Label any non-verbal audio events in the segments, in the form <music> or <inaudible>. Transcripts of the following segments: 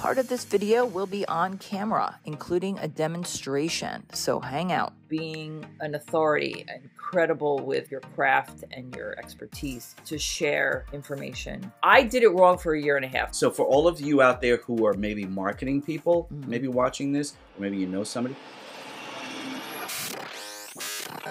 Part of this video will be on camera, including a demonstration, so hang out. Being an authority and credible with your craft and your expertise to share information. I did it wrong for a year and a half. So for all of you out there who are maybe marketing people, Mhm. maybe watching this, or maybe you know somebody.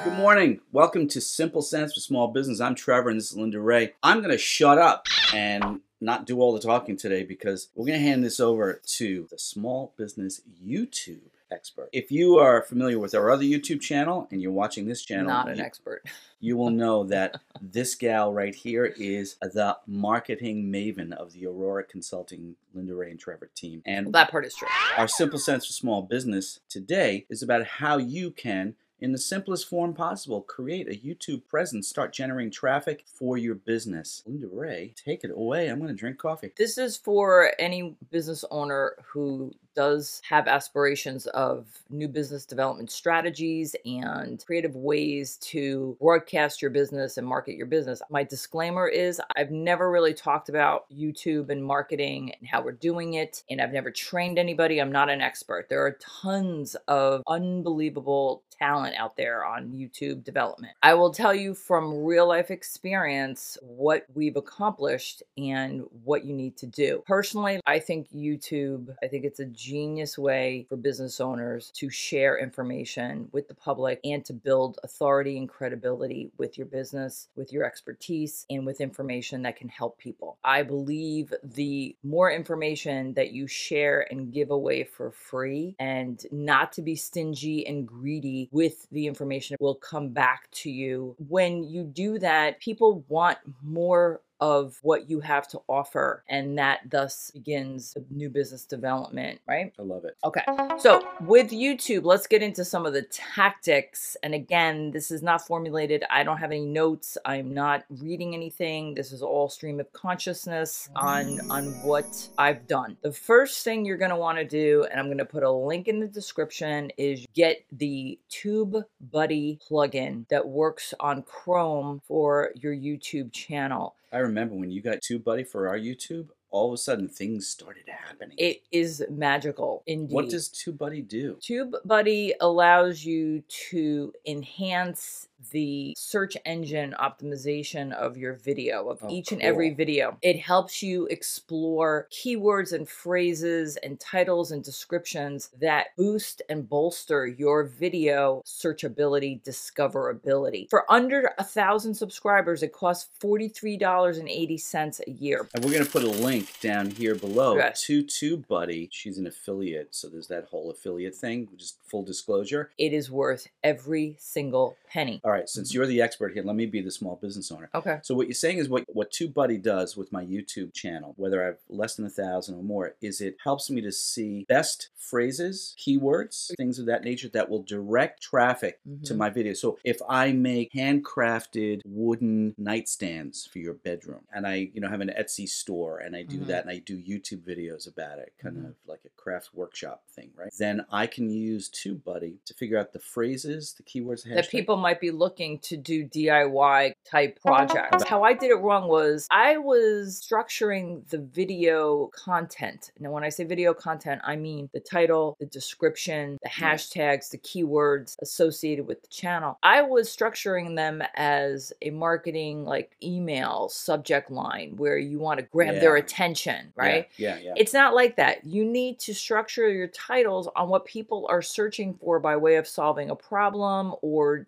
Good morning. Welcome to Simple Sense for Small Business. I'm Trevor and this is Linda Rey. I'm going to shut up and not do all the talking today because we're going to hand this over to the small business YouTube expert. If you are familiar with our other YouTube channel and you're watching this channel, Not an you- expert. <laughs> you will know <laughs> that this gal right here is the marketing maven of the Aurora Consulting Linda Rey and Trevor team. And That part is true. our simple sense for small business today is about how you can in the simplest form possible, create a YouTube presence, start generating traffic for your business. Linda Rey, take it away. I'm going to drink coffee. This is for any business owner who does have aspirations of new business development strategies and creative ways to broadcast your business and market your business. My disclaimer is I've never really talked about YouTube and marketing and how we're doing it, and I've never trained anybody. I'm not an expert. There are tons of unbelievable talent out there on YouTube development. I will tell you from real life experience what we've accomplished and what you need to do. Personally, I think YouTube, I think it's a genius way for business owners to share information with the public and to build authority and credibility with your business, with your expertise, and with information that can help people. I believe the more information that you share and give away for free and not to be stingy and greedy with the information will come back to you. When you do that, people want more of what you have to offer, and that thus begins new business development, right? I love it. Okay. So, with YouTube, let's get into some of the tactics. And again, this is not formulated. I don't have any notes. I'm not reading anything. This is all stream of consciousness on on what I've done. The first thing you're going to want to do, and I'm going to put a link in the description, is get the Tube Buddy plugin that works on Chrome for your YouTube channel. I remember when you got TubeBuddy for our YouTube, all of a sudden things started happening. It is magical indeed. what does TubeBuddy do? TubeBuddy allows you to enhance the search engine optimization of your video, of Oh, each and every video. It helps you explore keywords and phrases and titles and descriptions that boost and bolster your video searchability, discoverability. For under a thousand subscribers, it costs $43.80 a year. And we're going to put a link down here below Yes. to TubeBuddy. She's an affiliate, so there's that whole affiliate thing, just full disclosure. It is worth every single penny. All right, since you're the expert here, let me be the small business owner. Okay. So what you're saying is what what TubeBuddy does with my YouTube channel, whether I have less than a thousand or more, is it helps me to see best phrases, keywords, things of that nature that will direct traffic to Mhm. my video. So if I make handcrafted wooden nightstands for your bedroom, and I you know have an Etsy store, and I do Mhm. that, and I do YouTube videos about it, kind Mhm. of like a craft workshop thing, right? Then I can use TubeBuddy to figure out the phrases, the keywords, the that people might be looking to do DIY type projects. How I did it wrong was I was structuring the video content. Now, when I say video content, I mean the title, the description, the hashtags, the keywords associated with the channel. I was structuring them as a marketing like email subject line where you want to grab their attention, right? Yeah, yeah. It's not like that. You need to structure your titles on what people are searching for by way of solving a problem or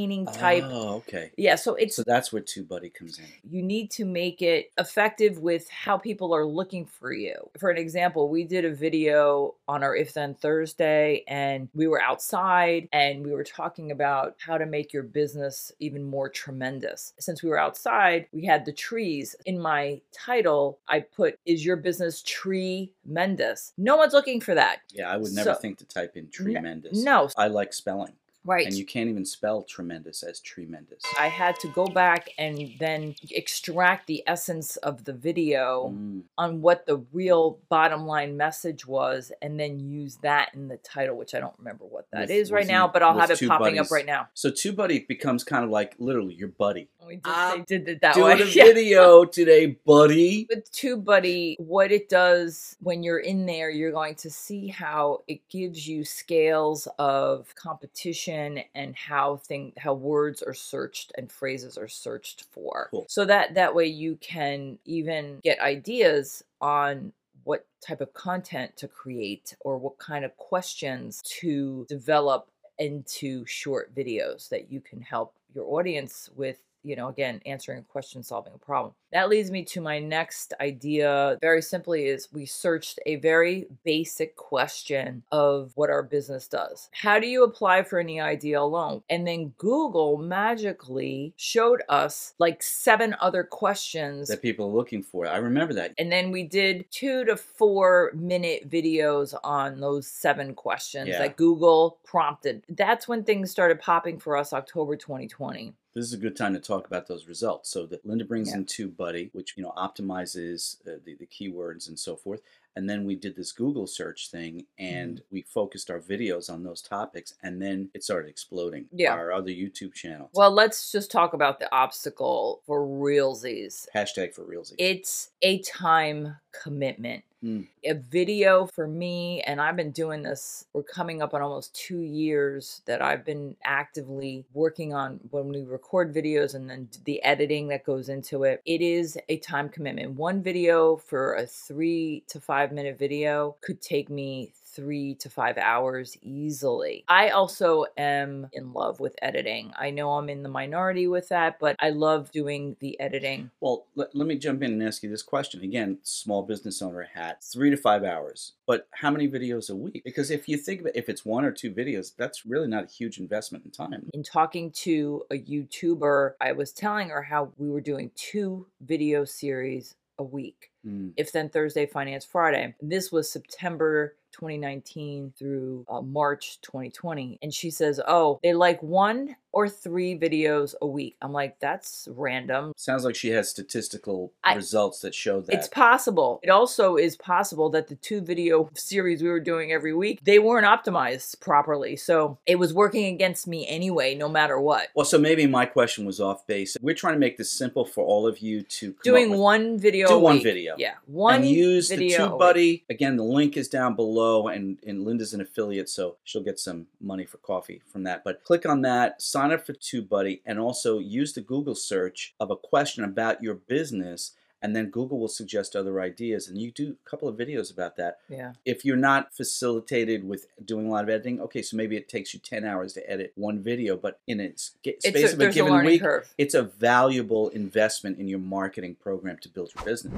entertaining type. Oh, okay. Yeah, so it's So that's where TubeBuddy comes in. you need to make it effective with how people are looking for you. For an example, we did a video on our If Then Thursday and we were outside and we were talking about how to make your business even more tremendous. Since we were outside, we had the trees. In my title, I put, Is your business tremendous? No one's looking for that. Yeah, I would never So- think to type in tremendous. No, I like spelling. Right. And you can't even spell tremendous as tremendous. I had to go back and then extract the essence of the video Mm. on what the real bottom line message was and then use that in the title, which I don't remember what that is With- right now, but I'll have it popping buddies. up right now. So TubeBuddy becomes kind of like literally your buddy. We did, Ah, they did it that Doing way. a <laughs> Yeah. video today, buddy. With TubeBuddy, what it does when you're in there, you're going to see how it gives you scales of competition and how thing how words are searched and phrases are searched for. Cool. So that that way you can even get ideas on what type of content to create or what kind of questions to develop into short videos that you can help your audience with you know again answering a question solving a problem that leads me to my next idea very simply is we searched a very basic question of what our business does how do you apply for an EIDL loan and then google magically showed us like seven other questions That people are looking for. I remember that. and then we did two to four minute videos on those seven questions Yeah. that Google prompted. That's when things started popping for us October 2020. This is a good time to talk about those results. So that Linda brings Yeah. in TubeBuddy, which you know optimizes uh, the, the keywords and so forth. And then we did this Google search thing, and Mm-hmm. we focused our videos on those topics, and then it started exploding. Yeah. Our other YouTube channel. Well, let's just talk about the obstacle for realsies. Hashtag for realsy. It's a time commitment. Mm. A video for me, and I've been doing this, we're coming up on almost two years that I've been actively working on when we record videos and then the editing that goes into it. It is a time commitment. One video for a three to five minute video could take me three to five hours easily. I also am in love with editing. I know I'm in the minority with that, but I love doing the editing. Well, let, let me jump in and ask you this question. Again, small business owner hat, three to five hours. But how many videos a week? Because if you think about it, if it's one or two videos, that's really not a huge investment in time. in talking to a YouTuber, I was telling her how we were doing two video series a week. Mm. If then Thursday, Finance Friday. This was September 2019 through uh, March 2020. And she says, Oh, they like one or three videos a week. I'm like, That's random. Sounds like she has statistical I- results that show that. It's possible. It also is possible that the two video series we were doing every week, they weren't optimized properly. So it was working against me anyway, no matter what. Well, so maybe my question was off base. We're trying to make this simple for all of you to doing one video do one week. video. yeah one and use the video week. TubeBuddy. Again, the link is down below, and, and Linda's an affiliate, so she'll get some money for coffee from that. But click on that, sign up for TubeBuddy, and also use the Google search of a question about your business. And then Google will suggest other ideas, and you do a couple of videos about that. yeah If you're not facilitated with doing a lot of editing, okay, so maybe it takes you 10 hours to edit one video, but in a s- ge- it's space a, of a there's a given week, curve it's a valuable investment in your marketing program to build your business.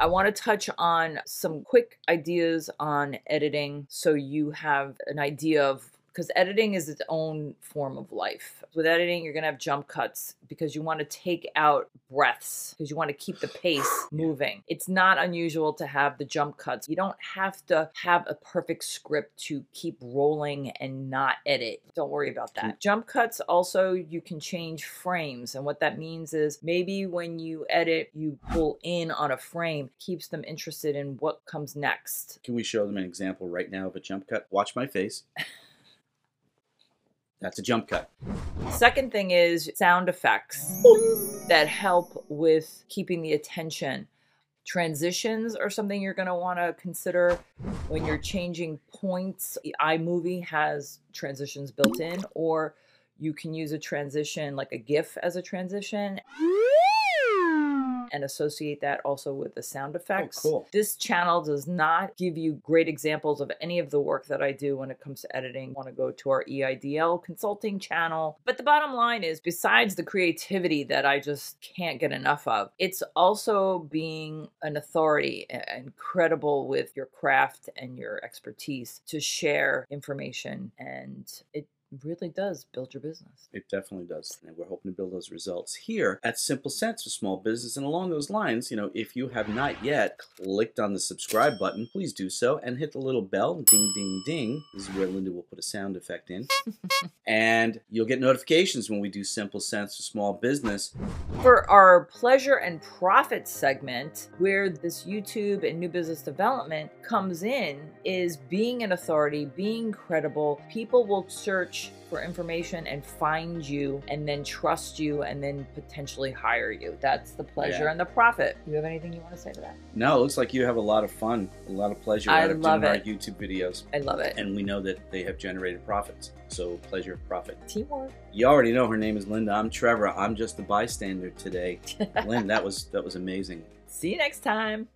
i want to touch on some quick ideas on editing so you have an idea of because editing is its own form of life. With editing, you're going to have jump cuts because you want to take out breaths because you want to keep the pace moving. It's not unusual to have the jump cuts. You don't have to have a perfect script to keep rolling and not edit. Don't worry about that. Jump cuts also, you can change frames. And what that means is maybe when you edit, you pull in on a frame, keeps them interested in what comes next. Can we show them an example right now of a jump cut? Watch my face. <laughs> That's a jump cut. Second thing is sound effects that help with keeping the attention. Transitions are something you're going to want to consider when you're changing points. iMovie has transitions built in, or you can use a transition like a GIF as a transition Mm-hmm. and associate that also with the sound oh, effects. cool. This channel does not give you great examples of any of the work that I do when it comes to editing. Want to go to our EIDL consulting channel. But the bottom line is besides the creativity that I just can't get enough of, it's also being an authority and credible with your craft and your expertise to share information and it really does build your business. It definitely does. And we're hoping to build those results here at Simple Sense for Small Business. And along those lines, you know, if you have not yet clicked on the subscribe button, please do so and hit the little bell, ding, ding, ding. This is where Linda will put a sound effect in. <laughs> and you'll get notifications when we do Simple Sense for Small Business. For our pleasure and profit segment, where this YouTube and new business development comes in, is being an authority, being credible. People will search for information and find you and then trust you and then potentially hire you. That's the pleasure Yeah. and the profit. You have anything you want to say to that? No, it looks like you have a lot of fun, a lot of pleasure I out of doing it. our YouTube videos. I love it. And we know that they have generated profits. So pleasure, profit. Teamwork. You already know her name is Linda. I'm Trevor. I'm just the bystander today. <laughs> Lynn, that was that was amazing. See you next time.